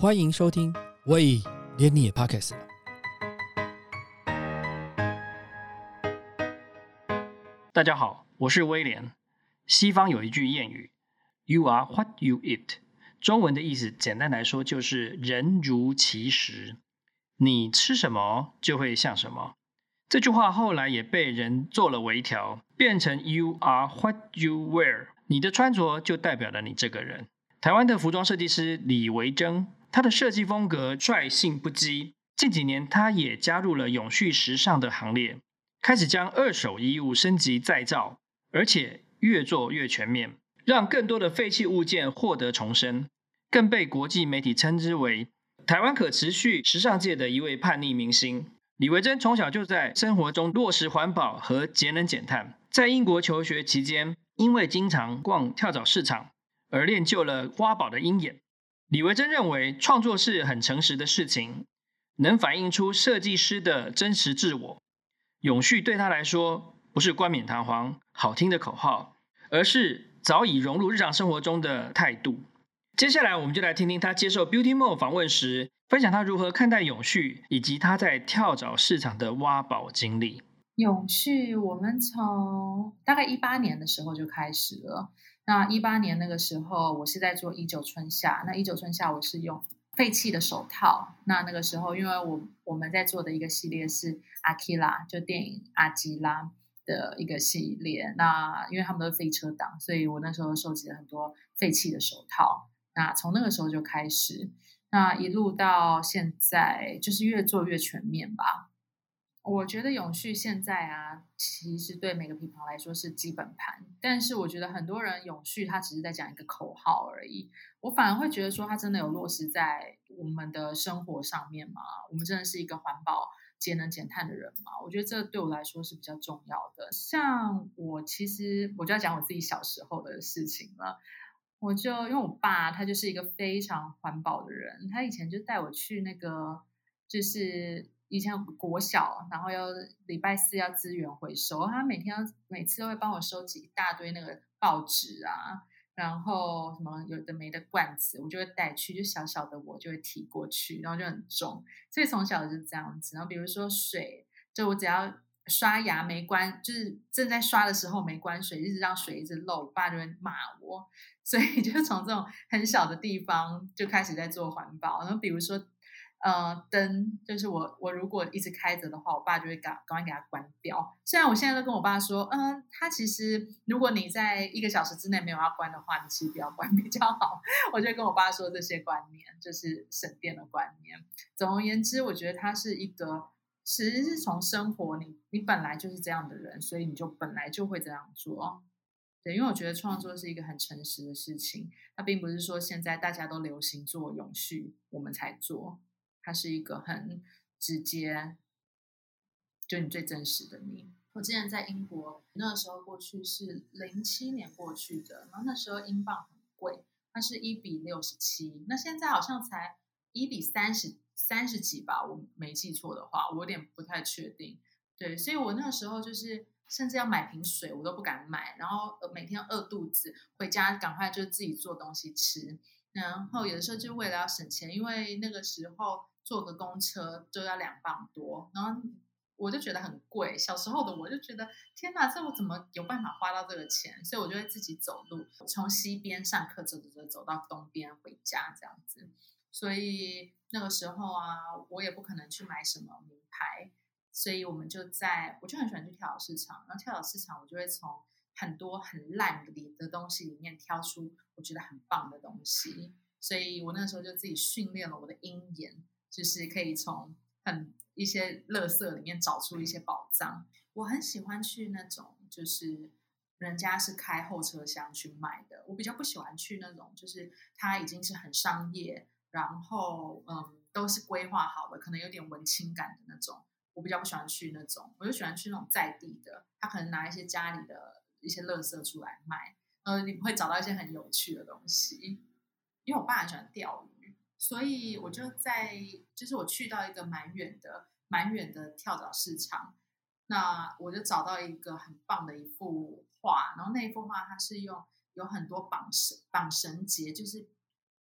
欢迎收听，喂，连你也 Pockets。大家好，我是威廉。西方有一句谚语：“You are what you eat。”中文的意思，简单来说就是“人如其食”，你吃什么就会像什么。这句话后来也被人做了微调，变成 “You are what you wear”，你的穿着就代表了你这个人。台湾的服装设计师李维珍，他的设计风格率性不羁，近几年他也加入了永续时尚的行列。开始将二手衣物升级再造，而且越做越全面，让更多的废弃物件获得重生，更被国际媒体称之为台湾可持续时尚界的一位叛逆明星。李维珍从小就在生活中落实环保和节能减碳，在英国求学期间，因为经常逛跳蚤市场而练就了挖宝的鹰眼。李维珍认为，创作是很诚实的事情，能反映出设计师的真实自我。永续对他来说不是冠冕堂皇、好听的口号，而是早已融入日常生活中的态度。接下来，我们就来听听他接受 Beauty Mall 访问时，分享他如何看待永续，以及他在跳蚤市场的挖宝经历。永续，我们从大概一八年的时候就开始了。那一八年那个时候，我是在做一九春夏。那一九春夏，我是用。废弃的手套。那那个时候，因为我我们在做的一个系列是阿基拉，就电影阿基拉的一个系列。那因为他们都是飞车党，所以我那时候收集了很多废弃的手套。那从那个时候就开始，那一路到现在，就是越做越全面吧。我觉得永续现在啊，其实对每个品牌来说是基本盘，但是我觉得很多人永续他只是在讲一个口号而已。我反而会觉得说，他真的有落实在我们的生活上面吗？我们真的是一个环保、节能减碳的人吗？我觉得这对我来说是比较重要的。像我其实我就要讲我自己小时候的事情了。我就因为我爸他就是一个非常环保的人，他以前就带我去那个就是。以前国小，然后要礼拜四要资源回收，他每天每次都会帮我收集一大堆那个报纸啊，然后什么有的没的罐子，我就会带去，就小小的我就会提过去，然后就很重，所以从小就是这样子。然后比如说水，就我只要刷牙没关，就是正在刷的时候没关水，一直让水一直漏，我爸就会骂我。所以 就是从这种很小的地方就开始在做环保，然后比如说。呃，灯就是我，我如果一直开着的话，我爸就会赶赶快给它关掉。虽然我现在都跟我爸说，嗯，他其实如果你在一个小时之内没有要关的话，你其实不要关比较好。我就跟我爸说这些观念，就是省电的观念。总而言之，我觉得他是一个，其实是从生活，你你本来就是这样的人，所以你就本来就会这样做。对，因为我觉得创作是一个很诚实的事情，它并不是说现在大家都流行做永续，我们才做。它是一个很直接，就你最真实的你。我之前在英国，那个时候过去是零七年过去的，然后那时候英镑很贵，它是一比六十七，那现在好像才一比三十三十几吧，我没记错的话，我有点不太确定。对，所以我那个时候就是甚至要买瓶水我都不敢买，然后每天饿肚子，回家赶快就自己做东西吃，然后有的时候就为了要省钱，因为那个时候。坐个公车就要两磅多，然后我就觉得很贵。小时候的我就觉得，天哪，这我怎么有办法花到这个钱？所以我就会自己走路，从西边上课走走走走到东边回家这样子。所以那个时候啊，我也不可能去买什么名牌，所以我们就在，我就很喜欢去跳蚤市场。然后跳蚤市场，我就会从很多很烂的的东西里面挑出我觉得很棒的东西。所以我那时候就自己训练了我的鹰眼。就是可以从很一些垃圾里面找出一些宝藏。我很喜欢去那种，就是人家是开后车厢去卖的。我比较不喜欢去那种，就是它已经是很商业，然后嗯都是规划好的，可能有点文青感的那种。我比较不喜欢去那种，我就喜欢去那种在地的，他可能拿一些家里的一些垃圾出来卖，呃，你会找到一些很有趣的东西。因为我爸很喜欢钓鱼。所以我就在，就是我去到一个蛮远的、蛮远的跳蚤市场，那我就找到一个很棒的一幅画，然后那一幅画它是用有很多绑绳、绑绳结，就是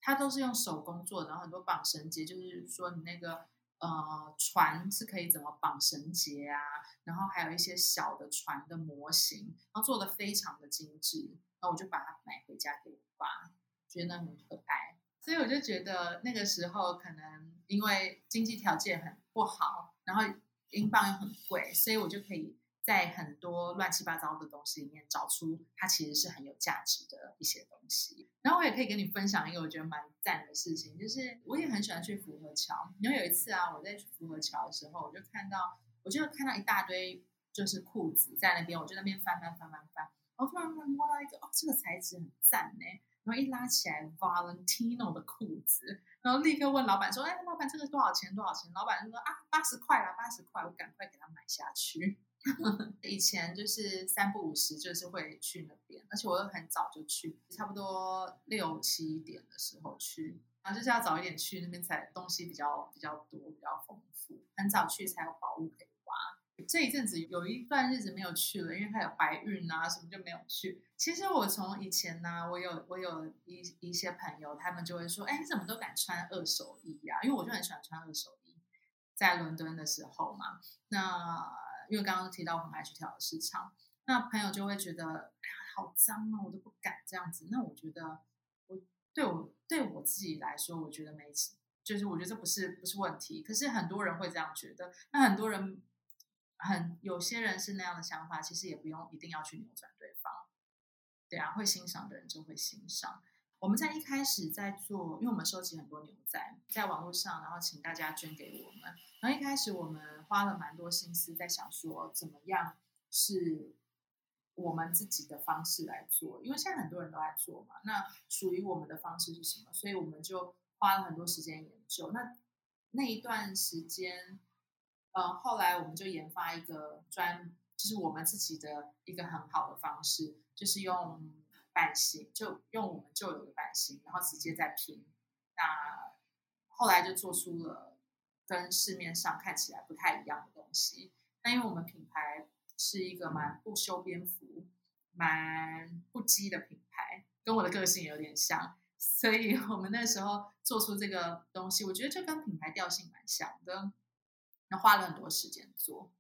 它都是用手工做的，然后很多绑绳结，就是说你那个呃船是可以怎么绑绳结啊，然后还有一些小的船的模型，然后做的非常的精致，那我就把它买回家给我爸，觉得很可爱，所以我就觉得那个时候可能因为经济条件很不好，然后英镑又很贵，所以我就可以。在很多乱七八糟的东西里面找出它其实是很有价值的一些东西，然后我也可以跟你分享一个我觉得蛮赞的事情，就是我也很喜欢去福和桥。因为有一次啊，我在福和桥的时候，我就看到，我就看到一大堆就是裤子在那边，我就那边翻翻翻翻翻，然后突然摸到一个，哦，这个材质很赞呢，然后一拉起来，Valentino 的裤子，然后立刻问老板说，哎，老板这个多少钱？多少钱？老板就说啊，八十块啦，八十块，我赶快给他买下去。以前就是三不五时，就是会去那边，而且我又很早就去，差不多六七点的时候去，然后就是要早一点去那边才东西比较比较多，比较丰富，很早去才有宝物可以挖。这一阵子有一段日子没有去了，因为她有怀孕啊什么就没有去。其实我从以前呢，我有我有一一些朋友，他们就会说，哎，你怎么都敢穿二手衣呀？因为我就很喜欢穿二手衣，在伦敦的时候嘛，那。因为刚刚提到我很爱去跳蚤市场，那朋友就会觉得，哎呀，好脏啊，我都不敢这样子。那我觉得，我对我对我自己来说，我觉得没，就是我觉得这不是不是问题。可是很多人会这样觉得，那很多人很有些人是那样的想法，其实也不用一定要去扭转对方。对啊，会欣赏的人就会欣赏。我们在一开始在做，因为我们收集很多牛仔，在网络上，然后请大家捐给我们。然后一开始我们花了蛮多心思在想说，怎么样是我们自己的方式来做，因为现在很多人都在做嘛。那属于我们的方式是什么？所以我们就花了很多时间研究。那那一段时间，呃，后来我们就研发一个专，就是我们自己的一个很好的方式，就是用。版型就用我们旧有的版型，然后直接再拼。那后来就做出了跟市面上看起来不太一样的东西。那因为我们品牌是一个蛮不修边幅、蛮不羁的品牌，跟我的个性有点像，所以我们那时候做出这个东西，我觉得就跟品牌调性蛮像的。那花了很多时间做，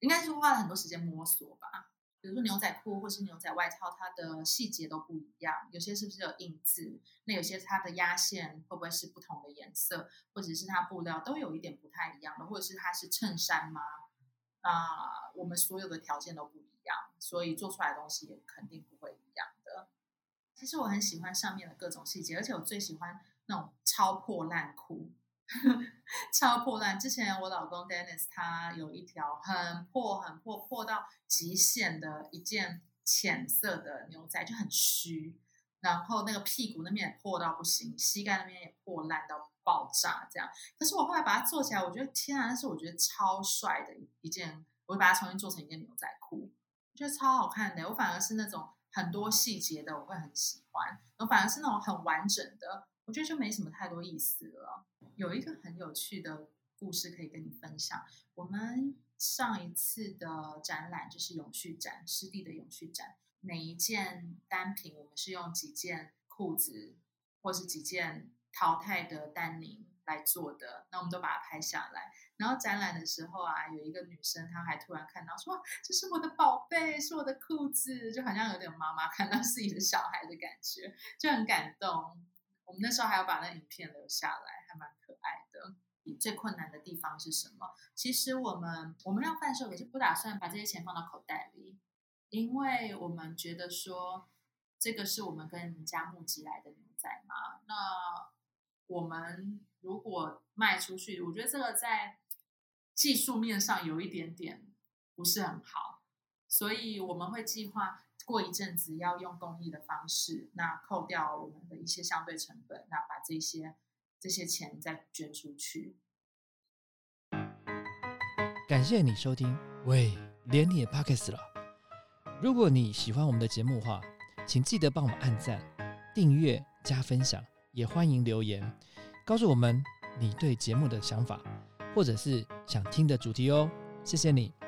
应该是花了很多时间摸索吧。比如说牛仔裤或是牛仔外套，它的细节都不一样，有些是不是有印字？那有些它的压线会不会是不同的颜色，或者是它布料都有一点不太一样的，或者是它是衬衫吗？啊，我们所有的条件都不一样，所以做出来的东西也肯定不会一样的。其实我很喜欢上面的各种细节，而且我最喜欢那种超破烂裤。超破烂！之前我老公 Dennis 他有一条很破、很破、破到极限的一件浅色的牛仔，就很虚，然后那个屁股那边也破到不行，膝盖那边也破烂到爆炸，这样。可是我后来把它做起来，我觉得天啊，那是我觉得超帅的一件，我就把它重新做成一件牛仔裤，我觉得超好看的。我反而是那种很多细节的，我会很喜欢。我反而是那种很完整的。我觉得就没什么太多意思了。有一个很有趣的故事可以跟你分享。我们上一次的展览就是永续展，湿地的永续展。每一件单品，我们是用几件裤子或是几件淘汰的丹宁来做的。那我们都把它拍下来。然后展览的时候啊，有一个女生，她还突然看到说：“这是我的宝贝，是我的裤子。”就好像有点妈妈看到自己的小孩的感觉，就很感动。我们那时候还要把那影片留下来，还蛮可爱的。最困难的地方是什么？其实我们我们要贩售，也是不打算把这些钱放到口袋里，因为我们觉得说这个是我们跟人家募集来的牛仔嘛。那我们如果卖出去，我觉得这个在技术面上有一点点不是很好，所以我们会计划。过一阵子要用公益的方式，那扣掉我们的一些相对成本，那把这些这些钱再捐出去。感谢你收听，喂，连你也 p o c k e t 了。如果你喜欢我们的节目话，请记得帮我们按赞、订阅、加分享，也欢迎留言告诉我们你对节目的想法，或者是想听的主题哦。谢谢你。